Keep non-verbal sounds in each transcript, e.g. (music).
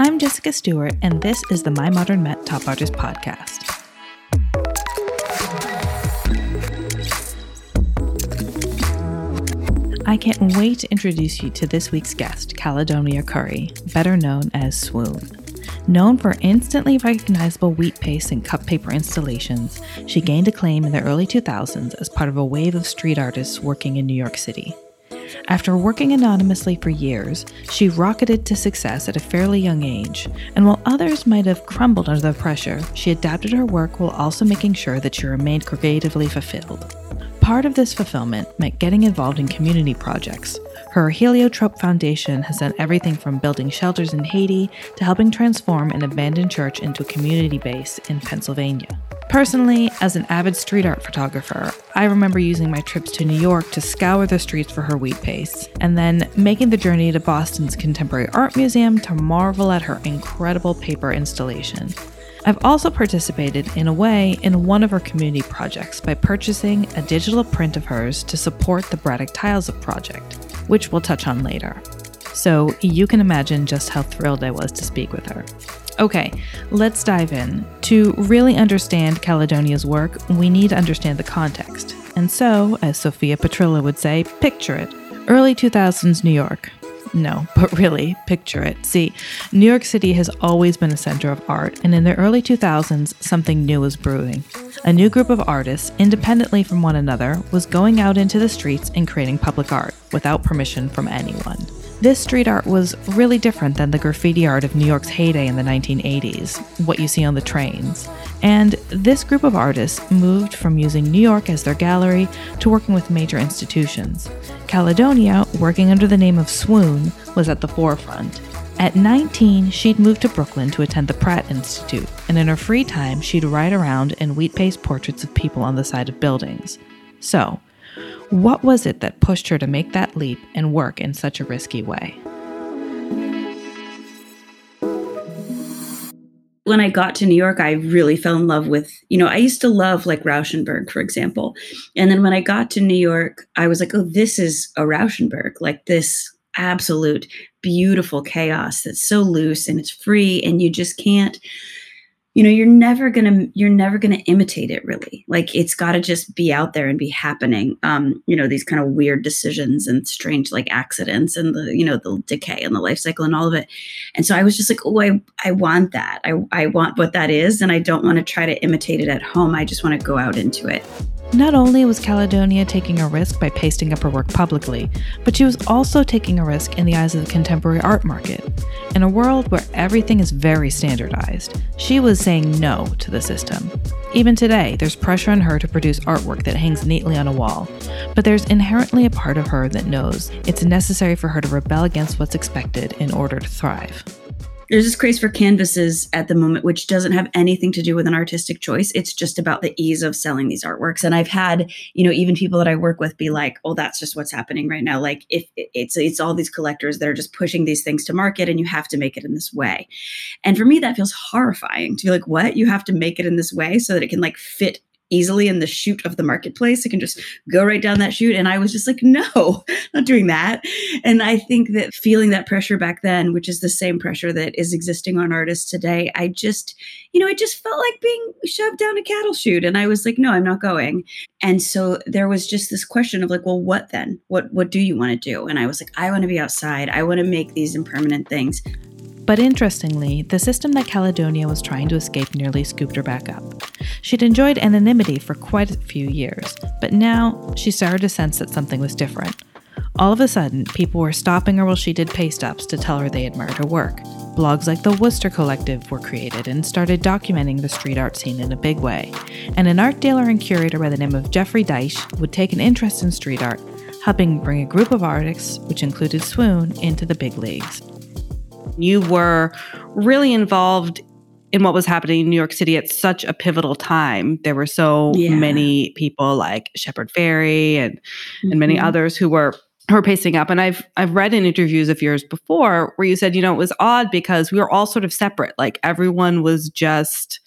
I'm Jessica Stewart, and this is the My Modern Met Top Artist Podcast. I can't wait to introduce you to this week's guest, Caledonia Curry, better known as Swoon. Known for instantly recognizable wheat paste and cut paper installations, she gained acclaim in the early 2000s as part of a wave of street artists working in New York City. After working anonymously for years, she rocketed to success at a fairly young age, and while others might have crumbled under the pressure, she adapted her work while also making sure that she remained creatively fulfilled. Part of this fulfillment meant getting involved in community projects. Her Heliotrope Foundation has done everything from building shelters in Haiti to helping transform an abandoned church into a community base in Pennsylvania. Personally, as an avid street art photographer, I remember using my trips to New York to scour the streets for her wheat paste, and then making the journey to Boston's Contemporary Art Museum to marvel at her incredible paper installation. I've also participated, in a way, in one of her community projects by purchasing a digital print of hers to support the Braddock Tiles project, which we'll touch on later. So you can imagine just how thrilled I was to speak with her. Okay, let's dive in. To really understand Caledonia's work, we need to understand the context. And so, as Sophia Petrillo would say, picture it. Early 2000s New York. No, (laughs) but really, picture it. See, New York City has always been a center of art, and in the early 2000s, something new was brewing. A new group of artists, independently from one another, was going out into the streets and creating public art without permission from anyone. This street art was really different than the graffiti art of New York's heyday in the 1980s, what you see on the trains. And this group of artists moved from using New York as their gallery to working with major institutions. Caledonia, working under the name of Swoon, was at the forefront. At 19, she'd moved to Brooklyn to attend the Pratt Institute, and in her free time, she'd ride around and wheat paste portraits of people on the side of buildings. So, what was it that pushed her to make that leap and work in such a risky way? When I got to New York, I really fell in love with, you know, I used to love like Rauschenberg, for example. And then when I got to New York, I was like, oh, this is a Rauschenberg, like this absolute beautiful chaos that's so loose and it's free and you just can't you know you're never gonna you're never gonna imitate it really. Like it's got to just be out there and be happening. Um you know these kind of weird decisions and strange like accidents and the you know the decay and the life cycle and all of it. And so i was just like oh i i want that. I i want what that is and i don't want to try to imitate it at home. I just want to go out into it not only was Caledonia taking a risk by pasting up her work publicly, but she was also taking a risk in the eyes of the contemporary art market. In a world where everything is very standardized, she was saying no to the system. Even today, there's pressure on her to produce artwork that hangs neatly on a wall, but there's inherently a part of her that knows it's necessary for her to rebel against what's expected in order to thrive there's this craze for canvases at the moment, which doesn't have anything to do with an artistic choice. It's just about the ease of selling these artworks. And I've had, you know, even people that I work with be like, "Oh, that's just what's happening right now." Like, if it's it's all these collectors that are just pushing these things to market, and you have to make it in this way. And for me, that feels horrifying to be like, "What? You have to make it in this way so that it can like fit easily in the chute of the marketplace. I can just go right down that chute. And I was just like, no, (laughs) not doing that. And I think that feeling that pressure back then, which is the same pressure that is existing on artists today, I just, you know, it just felt like being shoved down a cattle chute. And I was like, no, I'm not going. And so there was just this question of like, well, what then? What what do you want to do? And I was like, I want to be outside. I want to make these impermanent things. But interestingly, the system that Caledonia was trying to escape nearly scooped her back up. She'd enjoyed anonymity for quite a few years, but now she started to sense that something was different. All of a sudden, people were stopping her while she did paste ups to tell her they admired her work. Blogs like the Wooster Collective were created and started documenting the street art scene in a big way. And an art dealer and curator by the name of Jeffrey Deitch would take an interest in street art, helping bring a group of artists, which included Swoon, into the big leagues. You were really involved in what was happening in New York City at such a pivotal time. There were so yeah. many people like Shepard Fairey and mm-hmm. and many mm-hmm. others who were who were pacing up. And I've I've read in interviews of yours before where you said, you know, it was odd because we were all sort of separate. Like everyone was just,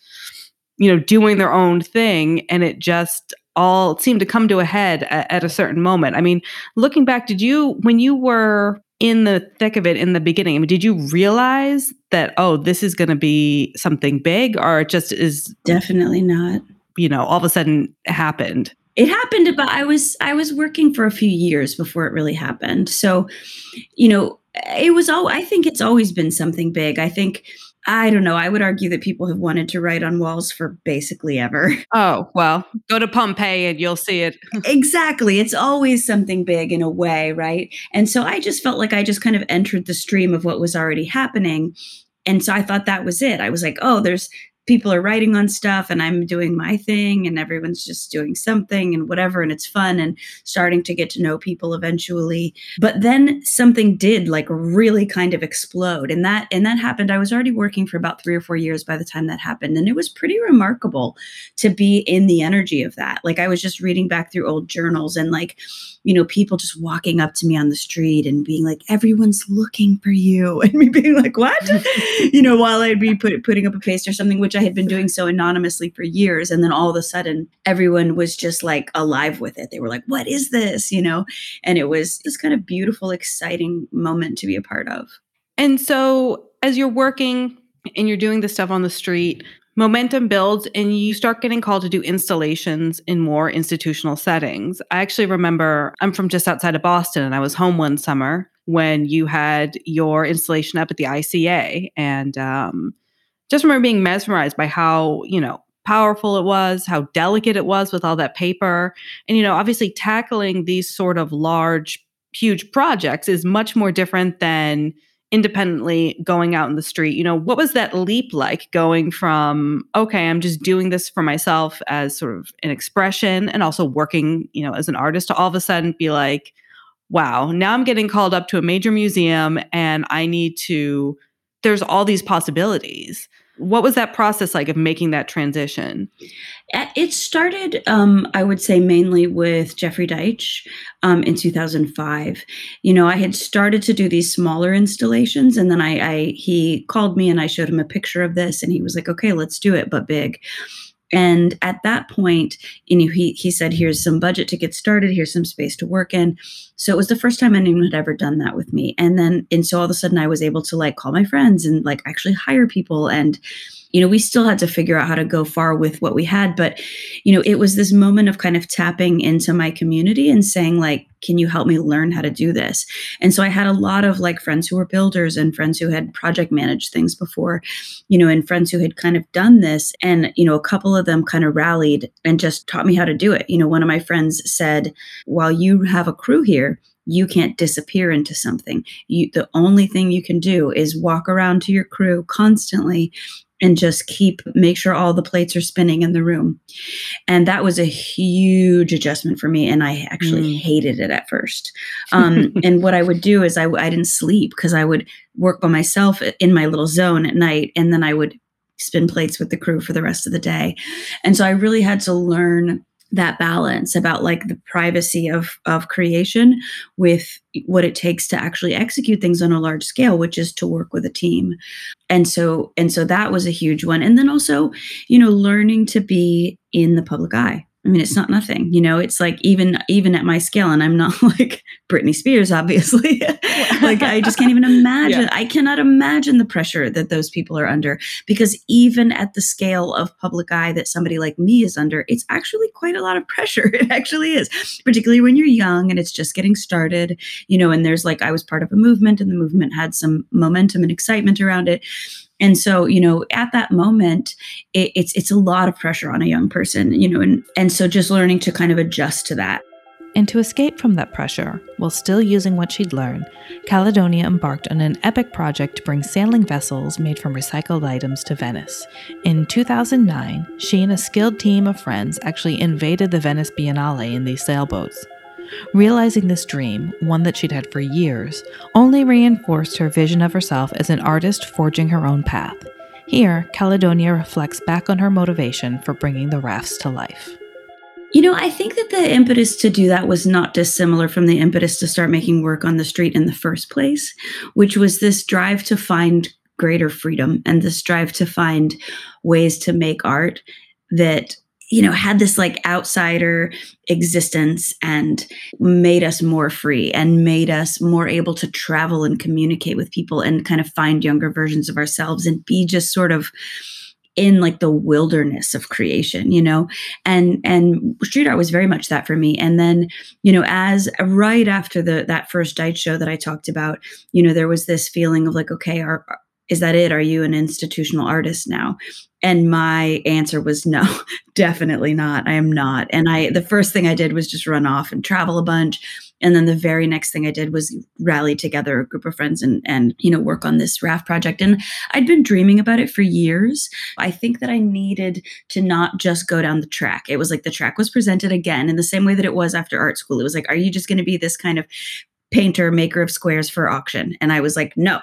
you know, doing their own thing. And it just all seemed to come to a head at, at a certain moment. I mean, looking back, did you when you were in the thick of it in the beginning? I mean, did you realize that, oh, this is going to be something big, or it just is definitely not? You know, all of a sudden happened. It happened, but I was I was working for a few years before it really happened. So, you know, it was all. I think it's always been something big. I think I don't know. I would argue that people have wanted to write on walls for basically ever. (laughs) Oh, well, go to Pompeii and you'll see it. (laughs) exactly. It's always something big in a way, right? And so I just felt like I just kind of entered the stream of what was already happening. And so I thought that was it. I was like, oh, there's people are writing on stuff and I'm doing my thing and everyone's just doing something and whatever and it's fun and starting to get to know people eventually. But then something did like really kind of explode and that and that happened I was already working for about 3 or 4 years by the time that happened and it was pretty remarkable to be in the energy of that. Like I was just reading back through old journals and like you know people just walking up to me on the street and being like everyone's looking for you (laughs) and me being like what? (laughs) you know while I'd be put, putting up a paste or something which which I had been doing so anonymously for years. And then all of a sudden, everyone was just like alive with it. They were like, what is this? You know? And it was this kind of beautiful, exciting moment to be a part of. And so as you're working and you're doing this stuff on the street, momentum builds and you start getting called to do installations in more institutional settings. I actually remember I'm from just outside of Boston and I was home one summer when you had your installation up at the ICA. And um, just remember being mesmerized by how, you know, powerful it was, how delicate it was with all that paper. And, you know, obviously tackling these sort of large, huge projects is much more different than independently going out in the street. You know, what was that leap like going from, okay, I'm just doing this for myself as sort of an expression and also working, you know, as an artist to all of a sudden be like, wow, now I'm getting called up to a major museum and I need to, there's all these possibilities. What was that process like of making that transition? It started, um, I would say, mainly with Jeffrey Deitch um, in 2005. You know, I had started to do these smaller installations, and then I, I he called me and I showed him a picture of this, and he was like, "Okay, let's do it, but big." And at that point, you know, he he said, "Here's some budget to get started. Here's some space to work in." So it was the first time anyone had ever done that with me. And then, and so all of a sudden, I was able to like call my friends and like actually hire people and you know, we still had to figure out how to go far with what we had. But, you know, it was this moment of kind of tapping into my community and saying, like, can you help me learn how to do this? And so I had a lot of like friends who were builders and friends who had project managed things before, you know, and friends who had kind of done this. And, you know, a couple of them kind of rallied and just taught me how to do it. You know, one of my friends said, while you have a crew here, you can't disappear into something. You the only thing you can do is walk around to your crew constantly and just keep make sure all the plates are spinning in the room and that was a huge adjustment for me and i actually mm. hated it at first (laughs) um, and what i would do is I, I didn't sleep because i would work by myself in my little zone at night and then i would spin plates with the crew for the rest of the day and so i really had to learn that balance about like the privacy of of creation with what it takes to actually execute things on a large scale which is to work with a team. And so and so that was a huge one. And then also you know learning to be in the public eye I mean, it's not nothing, you know, it's like even, even at my scale and I'm not (laughs) like Britney Spears, obviously, (laughs) like I just can't even (laughs) imagine. Yeah. I cannot imagine the pressure that those people are under because even at the scale of public eye that somebody like me is under, it's actually quite a lot of pressure. It actually is, particularly when you're young and it's just getting started, you know, and there's like, I was part of a movement and the movement had some momentum and excitement around it. And so, you know, at that moment, it, it's it's a lot of pressure on a young person, you know, and and so just learning to kind of adjust to that. And to escape from that pressure, while still using what she'd learned, Caledonia embarked on an epic project to bring sailing vessels made from recycled items to Venice. In 2009, she and a skilled team of friends actually invaded the Venice Biennale in these sailboats. Realizing this dream, one that she'd had for years, only reinforced her vision of herself as an artist forging her own path. Here, Caledonia reflects back on her motivation for bringing the rafts to life. You know, I think that the impetus to do that was not dissimilar from the impetus to start making work on the street in the first place, which was this drive to find greater freedom and this drive to find ways to make art that you know, had this like outsider existence and made us more free and made us more able to travel and communicate with people and kind of find younger versions of ourselves and be just sort of in like the wilderness of creation you know and and street art was very much that for me and then you know as right after the that first Deitch show that i talked about you know there was this feeling of like okay are is that it? Are you an institutional artist now? And my answer was no, (laughs) definitely not. I am not. And I the first thing I did was just run off and travel a bunch. And then the very next thing I did was rally together a group of friends and and you know work on this raft project. And I'd been dreaming about it for years. I think that I needed to not just go down the track. It was like the track was presented again in the same way that it was after art school. It was like, are you just going to be this kind of painter, maker of squares for auction. And I was like, no.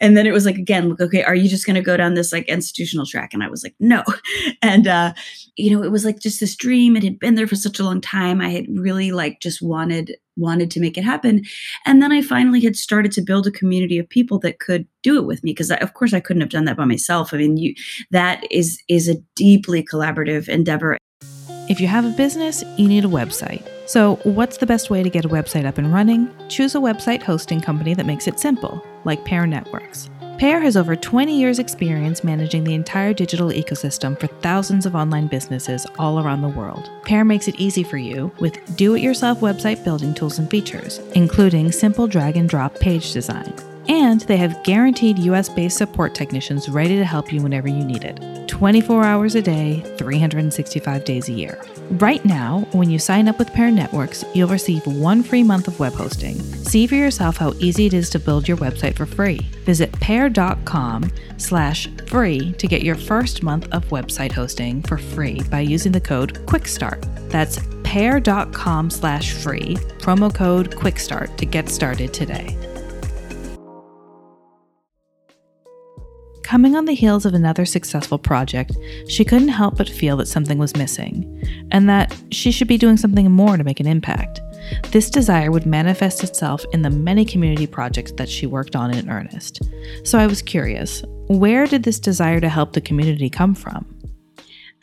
And then it was like, again, look, okay, are you just going to go down this like institutional track? And I was like, no. (laughs) And, uh, you know, it was like just this dream. It had been there for such a long time. I had really like just wanted, wanted to make it happen. And then I finally had started to build a community of people that could do it with me. Cause of course I couldn't have done that by myself. I mean, you, that is, is a deeply collaborative endeavor. If you have a business, you need a website. So, what's the best way to get a website up and running? Choose a website hosting company that makes it simple, like Pair Networks. Pair has over 20 years' experience managing the entire digital ecosystem for thousands of online businesses all around the world. Pear makes it easy for you with do it yourself website building tools and features, including simple drag and drop page design. And they have guaranteed US based support technicians ready to help you whenever you need it 24 hours a day, 365 days a year. Right now, when you sign up with Pair Networks, you'll receive one free month of web hosting. See for yourself how easy it is to build your website for free. Visit pair.com slash free to get your first month of website hosting for free by using the code QUICKSTART. That's pair.com slash free, promo code QUICKSTART to get started today. Coming on the heels of another successful project, she couldn't help but feel that something was missing, and that she should be doing something more to make an impact. This desire would manifest itself in the many community projects that she worked on in earnest. So I was curious where did this desire to help the community come from?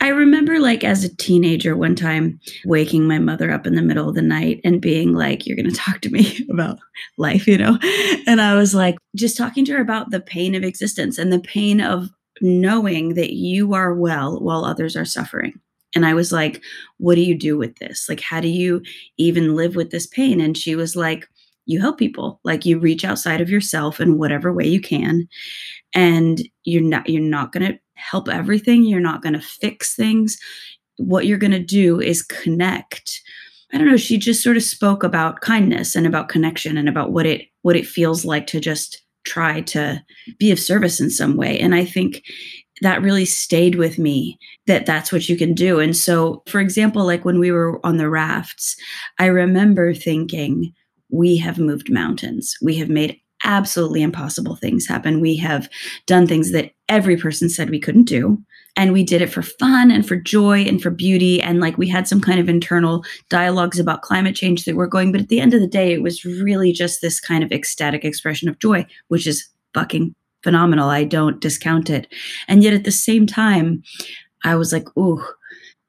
I remember, like, as a teenager, one time waking my mother up in the middle of the night and being like, You're going to talk to me (laughs) about life, you know? And I was like, just talking to her about the pain of existence and the pain of knowing that you are well while others are suffering. And I was like, What do you do with this? Like, how do you even live with this pain? And she was like, You help people. Like, you reach outside of yourself in whatever way you can. And you're not, you're not going to help everything. You're not going to fix things. What you're going to do is connect. I don't know, she just sort of spoke about kindness and about connection and about what it what it feels like to just try to be of service in some way. And I think that really stayed with me that that's what you can do. And so, for example, like when we were on the rafts, I remember thinking, we have moved mountains. We have made absolutely impossible things happen. We have done things that every person said we couldn't do. And we did it for fun and for joy and for beauty. And like we had some kind of internal dialogues about climate change that were going. But at the end of the day, it was really just this kind of ecstatic expression of joy, which is fucking phenomenal. I don't discount it. And yet at the same time, I was like, ooh,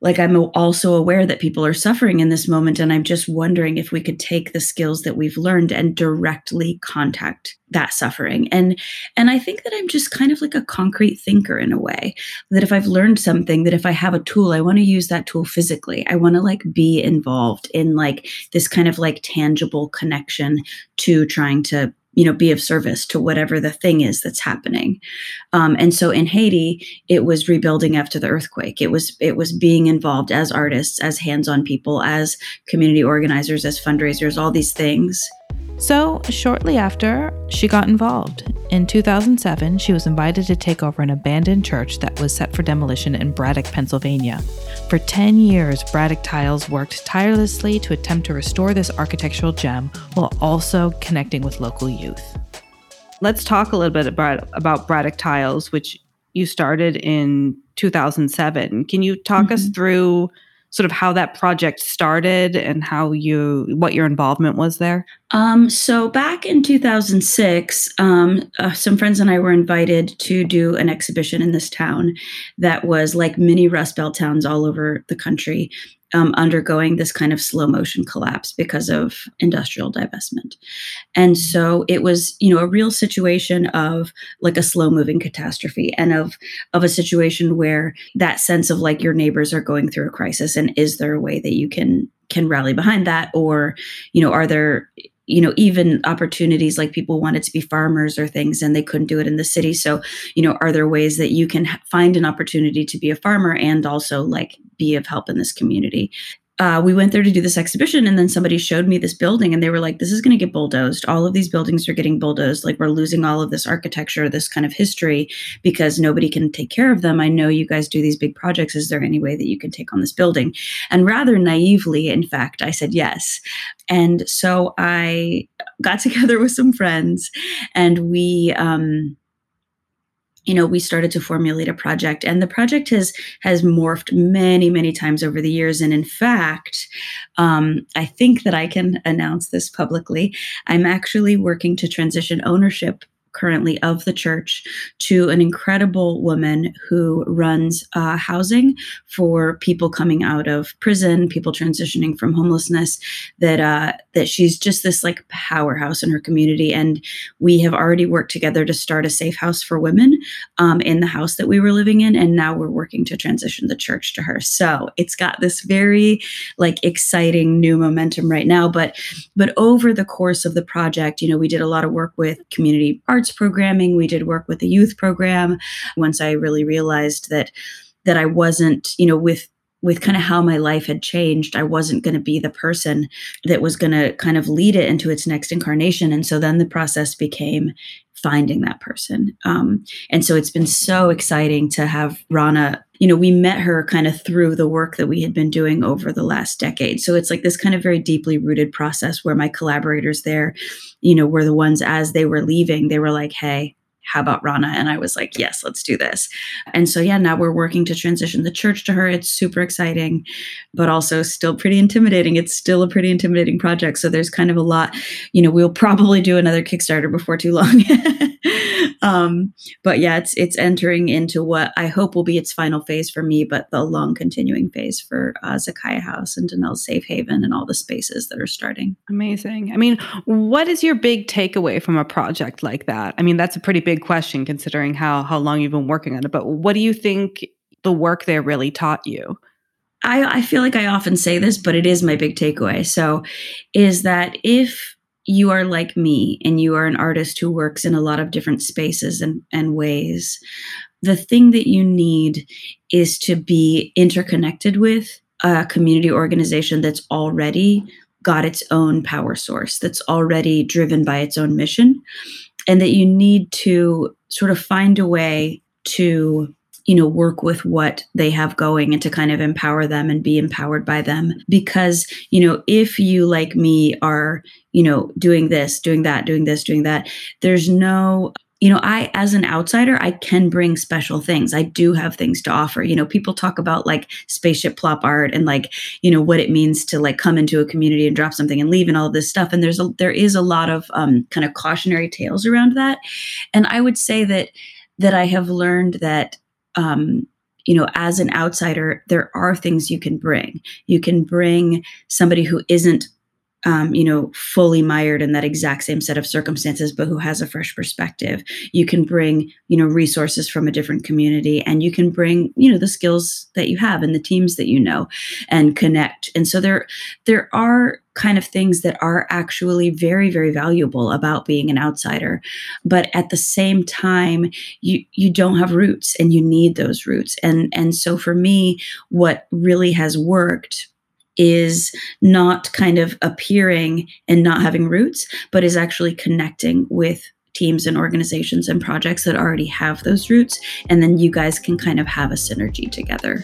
like i'm also aware that people are suffering in this moment and i'm just wondering if we could take the skills that we've learned and directly contact that suffering. And and i think that i'm just kind of like a concrete thinker in a way that if i've learned something that if i have a tool i want to use that tool physically. I want to like be involved in like this kind of like tangible connection to trying to you know be of service to whatever the thing is that's happening. Um, and so in haiti it was rebuilding after the earthquake. It was it was being involved as artists as hands-on people as community organizers as fundraisers all these things so, shortly after, she got involved. In 2007, she was invited to take over an abandoned church that was set for demolition in Braddock, Pennsylvania. For 10 years, Braddock Tiles worked tirelessly to attempt to restore this architectural gem while also connecting with local youth. Let's talk a little bit about, about Braddock Tiles, which you started in 2007. Can you talk mm-hmm. us through sort of how that project started and how you what your involvement was there? Um, so back in 2006, um, uh, some friends and I were invited to do an exhibition in this town that was like mini Rust Belt towns all over the country um, undergoing this kind of slow motion collapse because of industrial divestment. And so it was, you know, a real situation of like a slow moving catastrophe and of of a situation where that sense of like your neighbors are going through a crisis and is there a way that you can can rally behind that or you know are there you know even opportunities like people wanted to be farmers or things and they couldn't do it in the city. So you know are there ways that you can find an opportunity to be a farmer and also like be of help in this community uh, we went there to do this exhibition and then somebody showed me this building and they were like this is going to get bulldozed. All of these buildings are getting bulldozed. Like we're losing all of this architecture this kind of history because nobody can take care of them. I know you guys do these big projects. Is there any way that you can take on this building? And rather naively in fact i said yes. And so i got (laughs) together with some friends and we um, you know we started to formulate a project and the project has has morphed many many times over the years. And in fact um, i think that i can announce this publicly i'm actually working to transition ownership currently of the church to an incredible woman who runs uh, housing for people coming out of prison, people transitioning from homelessness. That uh, that she's just this like powerhouse in her community, and we have already worked together to start a safe house for women um, in the house that we were living in, and now we're working to transition the church to her. So it's got this very like exciting new momentum right now. But but over the course of the project, you know, we did a lot of work with community arts arts programming. We did work with the youth program. Once I really realized that that I wasn't, you know, with with kind of how my life had changed, I wasn't going to be the person that was going to kind of lead it into its next incarnation. And so then the process became finding that person. Um, and so it's been so exciting to have Rana. You know, we met her kind of through the work that we had been doing over the last decade. So it's like this kind of very deeply rooted process where my collaborators there, you know, were the ones as they were leaving, they were like, hey, how about Rana? And I was like, yes, let's do this. And so, yeah, now we're working to transition the church to her. It's super exciting, but also still pretty intimidating. It's still a pretty intimidating project. So there's kind of a lot, you know, we'll probably do another Kickstarter before too long. (laughs) um, but yeah, it's it's entering into what I hope will be its final phase for me, but the long continuing phase for uh, Zakaya House and Danelle's Safe Haven and all the spaces that are starting. Amazing. I mean, what is your big takeaway from a project like that? I mean, that's a pretty big question considering how how long you've been working on it. But what do you think the work there really taught you? I, I feel like I often say this, but it is my big takeaway. So, is that if you are like me and you are an artist who works in a lot of different spaces and, and ways, the thing that you need is to be interconnected with a community organization that's already got its own power source, that's already driven by its own mission, and that you need to sort of find a way to you know work with what they have going and to kind of empower them and be empowered by them. Because you know if you like me are you know doing this doing that doing this doing that there's no you know i as an outsider i can bring special things. I do have things to offer. You know people talk about like spaceship plop art and like you know what it means to like come into a community and drop something and leave and all this stuff. And there's a there is a lot of um, kind of cautionary tales around that. And i would say that that i have learned that um, you know, as an outsider, there are things you can bring. You can bring somebody who isn't um, you know, fully mired in that exact same set of circumstances, but who has a fresh perspective. You can bring, you know, resources from a different community and you can bring, you know, the skills that you have and the teams that you know and connect. And so there, there are kind of things that are actually very very valuable about being an outsider but at the same time you you don't have roots and you need those roots and and so for me what really has worked is not kind of appearing and not having roots, but is actually connecting with teams and organizations and projects that already have those roots. And then you guys can kind of have a synergy together.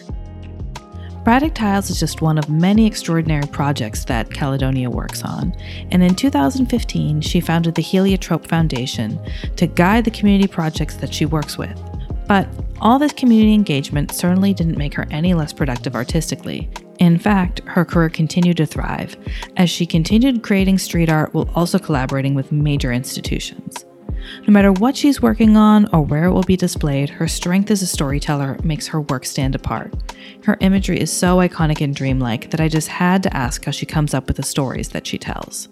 Braddock Tiles is just one of many extraordinary projects that Caledonia works on, and in 2015, she founded the Heliotrope Foundation to guide the community projects that she works with. But all this community engagement certainly didn't make her any less productive artistically. In fact, her career continued to thrive as she continued creating street art while also collaborating with major institutions. No matter what she's working on or where it will be displayed, her strength as a storyteller makes her work stand apart. Her imagery is so iconic and dreamlike that I just had to ask how she comes up with the stories that she tells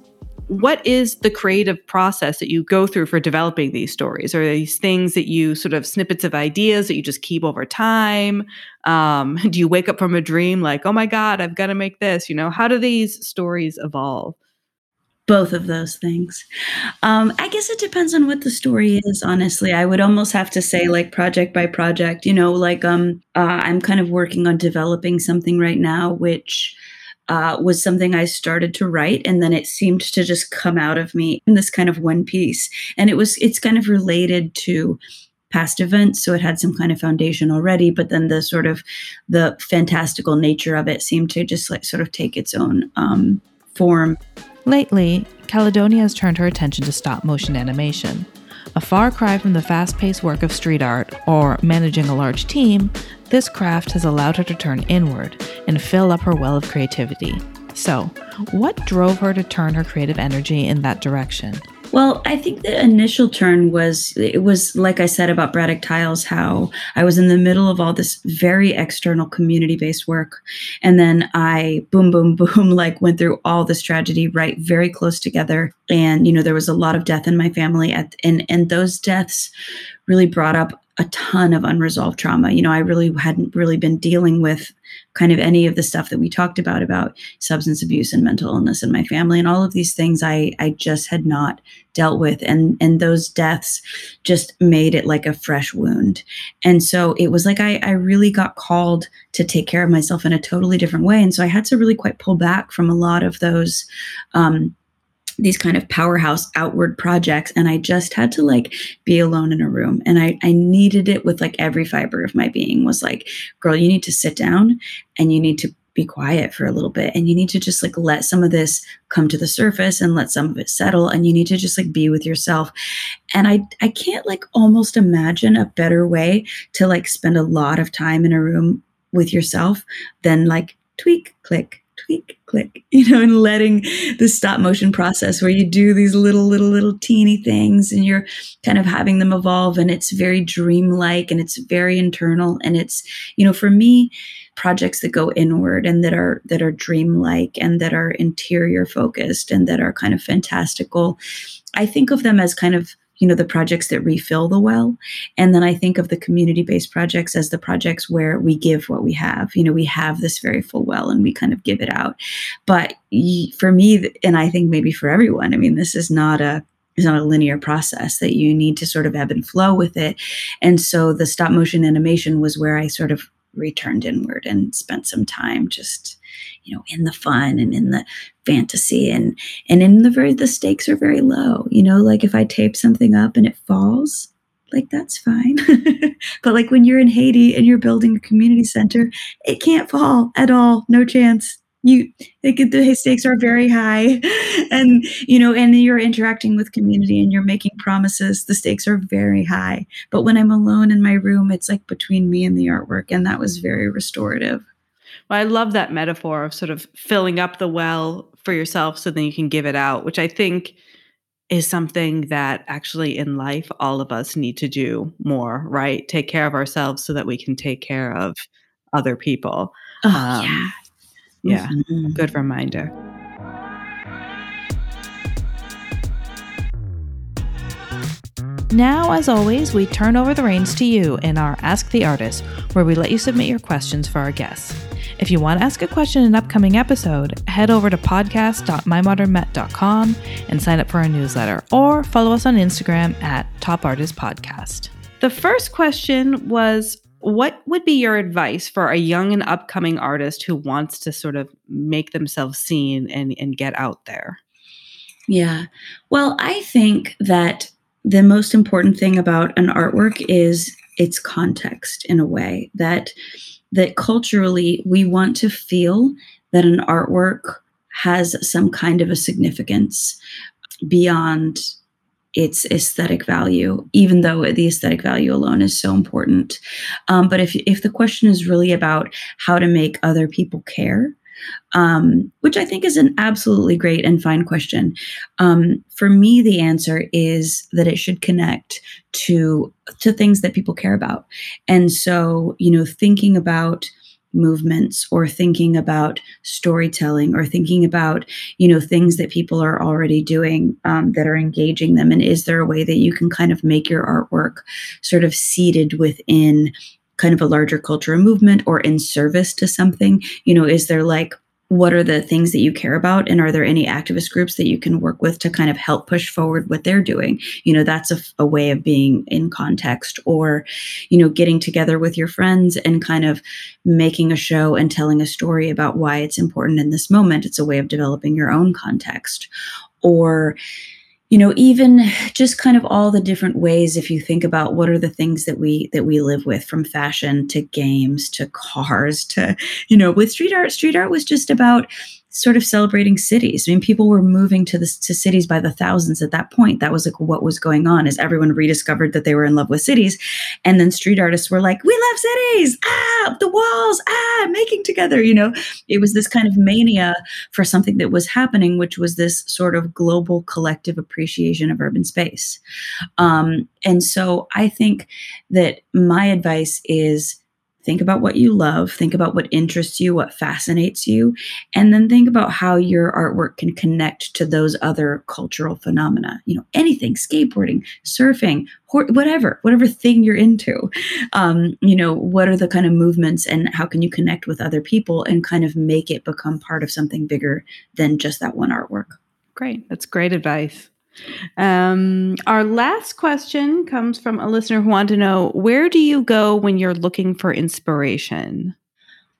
what is the creative process that you go through for developing these stories? Are these things that you sort of snippets of ideas that you just keep over time? Um, (laughs) do you wake up from a dream like, oh my God, I've got to make this? You know, how do these stories evolve? Both of those things. Um, I guess it depends on what the story is, honestly. I would almost have to say, like, project by project, you know, like, um, uh, I'm kind of working on developing something right now, which uh, was something I started to write, and then it seemed to just come out of me in this kind of one piece. And it was it's kind of related to past events so it had some kind of foundation already but then the sort of the fantastical nature of it seemed to just like sort of take its own um, form lately caledonia has turned her attention to stop motion animation a far cry from the fast paced work of street art or managing a large team, this craft has allowed her to turn inward and fill up her well of creativity. So, what drove her to turn her creative energy in that direction? Well, I think the initial turn was it was like I said about Braddock Tiles, how I was in the middle of all this very external community based work. And then I boom, boom, (laughs) boom, like went through all this tragedy right very close together. And, you know, there was a lot of death in my family at and and those deaths really brought up a ton of unresolved trauma. You know, I really hadn't really been dealing with kind of any of the stuff that we talked about about substance abuse and mental illness in my family and all of these things I I just had not dealt with and and those deaths just made it like a fresh wound. And so it was like I I really got called to take care of myself in a totally different way and so I had to really quite pull back from a lot of those um these kind of powerhouse outward projects and i just had to like be alone in a room and i i needed it with like every fiber of my being was like girl you need to sit down and you need to be quiet for a little bit and you need to just like let some of this come to the surface and let some of it settle and you need to just like be with yourself. And i i can't like almost imagine a better way to like spend a lot of time in a room with yourself than like tweak click tweak, click, (laughs) you know, and letting the stop motion process where you do these little, little, little teeny things and you're kind of having them evolve and it's very dreamlike and it's very internal. And it's, you know, for me, projects that go inward and that are that are dreamlike and that are interior focused and that are kind of fantastical. I think of them as kind of you know the projects that refill the well. And then i think of the community based projects as the projects where we give what we have. You know we have this very full well and we kind of give it out. But for me and i think maybe for everyone i mean this is not a it's not a linear process that you need to sort of ebb and flow with it. And so the stop motion animation was where i sort of returned inward and spent some time just you know in the fun and in the fantasy and and in the very the stakes are very low you know like if i tape something up and it falls like that's fine. (laughs) But like when you're in haiti and you're building a community center it can't fall at all no chance. You like the stakes are very high. (laughs) And you know and you're interacting with community and you're making promises the stakes are very high. But when i'm alone in my room it's like between me and the artwork and that was very restorative well, I love that metaphor of sort of filling up the well for yourself so then you can give it out, which I think is something that actually in life all of us need to do more, right? Take care of ourselves so that we can take care of other people. Oh, um, yeah. Yeah. Mm-hmm. Good reminder. Now, as always, we turn over the reins to you in our Ask the Artist, where we let you submit your questions for our guests. If you want to ask a question in an upcoming episode, head over to podcast.mymodernmet.com and sign up for our newsletter or follow us on Instagram at Top Artist Podcast. The first question was What would be your advice for a young and upcoming artist who wants to sort of make themselves seen and, and get out there? Yeah. Well, I think that the most important thing about an artwork is its context in a way that that culturally we want to feel that an artwork has some kind of a significance beyond its aesthetic value, even though the aesthetic value alone is so important. Um, but if if the question is really about how to make other people care, um, which I think is an absolutely great and fine question. Um, for me, the answer is that it should connect to to things that people care about, and so you know, thinking about movements or thinking about storytelling or thinking about you know things that people are already doing um, that are engaging them and is there a way that you can kind of make your artwork sort of seated within kind of a larger culture movement or in service to something? You know is there like what are the things that you care about? And are there any activist groups that you can work with to kind of help push forward what they're doing? You know that's a, a, way of being in context or you know getting together with your friends and kind of making a show and telling a story about why it's important in this moment. It's a way of developing your own context. Or you know even just kind of all the different ways if you think about what are the things that we that we live with from fashion to games to cars to you know with street art street art was just about sort of celebrating cities. I mean, people were moving to the to cities by the thousands at that point. That was like what was going on as everyone rediscovered that they were in love with cities. And then street artists were like, we love cities, ah, the walls, ah, making together, you know. It was this kind of mania for something that was happening, which was this sort of global collective appreciation of urban space. Um, and so I think that my advice is Think about what you love, think about what interests you, what fascinates you, and then think about how your artwork can connect to those other cultural phenomena. You know, anything, skateboarding, surfing, whatever, whatever thing you're into. Um, you know, what are the kind of movements and how can you connect with other people and kind of make it become part of something bigger than just that one artwork? Great. That's great advice. Um, our last question comes from a listener who wanted to know where do you go when you're looking for inspiration?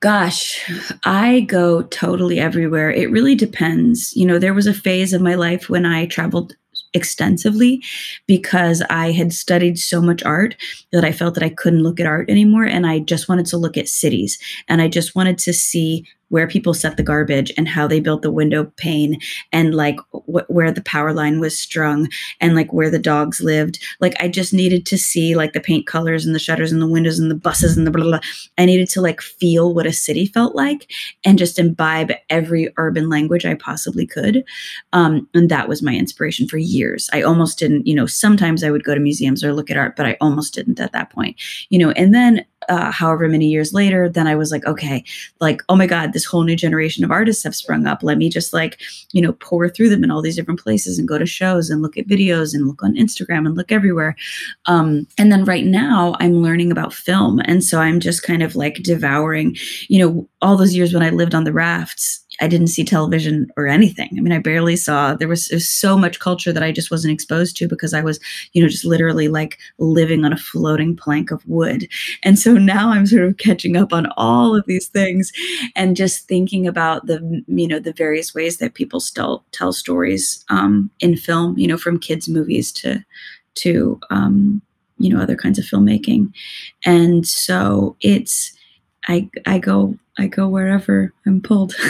Gosh, I go totally everywhere. It really depends. You know, there was a phase of my life when I traveled extensively because I had studied so much art that I felt that I couldn't look at art anymore. And I just wanted to look at cities and I just wanted to see where people set the garbage and how they built the window pane and like wh- where the power line was strung and like where the dogs lived. Like I just needed to see like the paint colors and the shutters and the windows and the buses and the blah, blah, blah. I needed to like feel what a city felt like and just imbibe every urban language I possibly could. Um, and that was my inspiration for years. I almost didn't, you know, sometimes I would go to museums or look at art, but I almost didn't at that point, you know, and then uh, however many years later, then I was like, okay, like, oh my God, this whole new generation of artists have sprung up. Let me just like, you know, pour through them in all these different places and go to shows and look at videos and look on Instagram and look everywhere. Um, and then right now, I'm learning about film. And so I'm just kind of like devouring, you know, all those years when I lived on the rafts I didn't see television or anything. I mean, I barely saw. There was, was, so much culture that I just wasn't exposed to because I was, you know, just literally like living on a floating plank of wood. And so now I'm sort of catching up on all of these things, and just thinking about the, you know, the various ways that people still tell stories um, in film. You know, from kids' movies to to um, you know other kinds of filmmaking, and so it's I I go I go wherever I'm pulled. (laughs)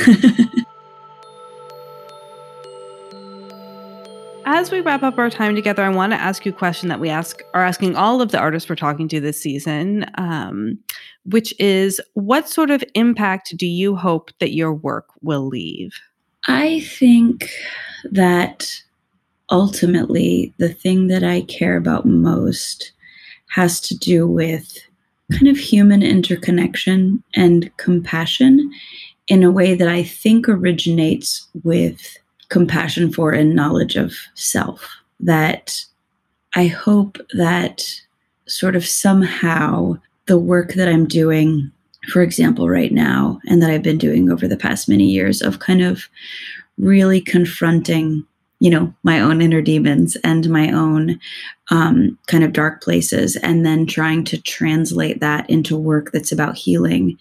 As we wrap up our time together, I want to ask you a question that we ask are asking all of the artists we're talking to this season, um, which is, what sort of impact do you hope that your work will leave? I think that ultimately the thing that I care about most has to do with kind of human interconnection and compassion in a way that I think originates with compassion for and knowledge of self. That I hope that sort of somehow the work that I'm doing, for example, right now, and that I've been doing over the past many years of kind of really confronting you know my own inner demons and my own um, kind of dark places and then trying to translate that into work that's about healing.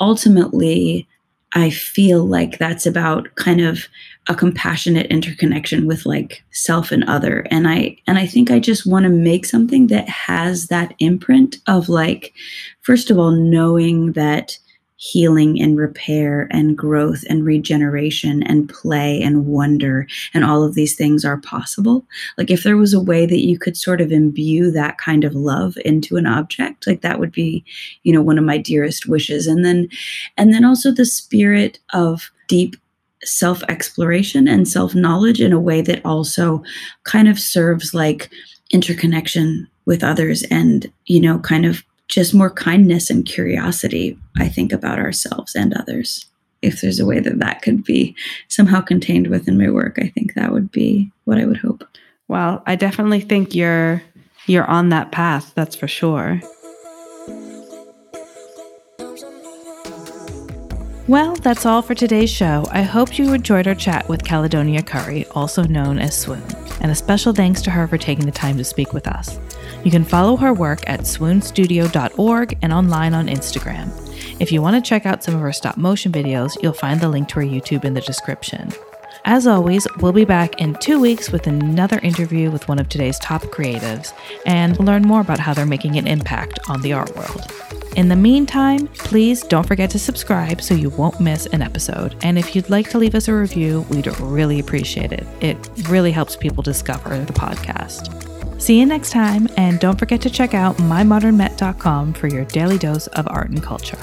Ultimately i feel like that's about kind of a compassionate interconnection with like self and other. And i and i think i just want to make something that has that imprint of like first of all knowing that healing and repair and growth and regeneration and play and wonder. And all of these things are possible. Like if there was a way that you could sort of imbue that kind of love into an object like that would be you know one of my dearest wishes. And then and then also the spirit of deep self exploration and self knowledge in a way that also kind of serves like interconnection with others and you know kind of just more kindness and curiosity, I think, about ourselves and others. If there's a way that that could be somehow contained within my work, I think that would be what I would hope. Well, I definitely think you're you're on that path, that's for sure. Well, that's all for today's show. I hope you enjoyed our chat with Caledonia Curry, also known as Swoon, and a special thanks to her for taking the time to speak with us. You can follow her work at swoonstudio.org and online on Instagram. If you want to check out some of her stop motion videos, you'll find the link to her YouTube in the description. As always, we'll be back in two weeks with another interview with one of today's top creatives and learn more about how they're making an impact on the art world. In the meantime, please don't forget to subscribe so you won't miss an episode. And if you'd like to leave us a review, we'd really appreciate it. It really helps people discover the podcast. See you next time, and don't forget to check out mymodernmet.com for your daily dose of art and culture.